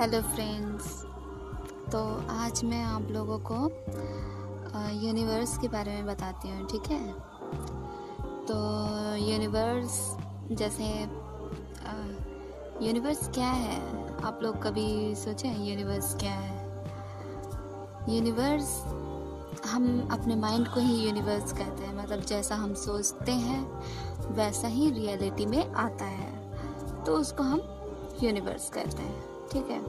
Hello friends. तो आज मैं आप लोगों को यूनिवर्स के बारे में बताती हूँ, ठीक है? तो यूनिवर्स जैसे यूनिवर्स क्या है? आप लोग कभी सोचे यूनिवर्स क्या है? यूनिवर्स हम अपने माइंड को ही यूनिवर्स कहते हैं। मतलब जैसा हम सोचते हैं, वैसा ही रियलिटी में आता है। तो उसको हम यूनिवर्स कहते हैं। ठीक है।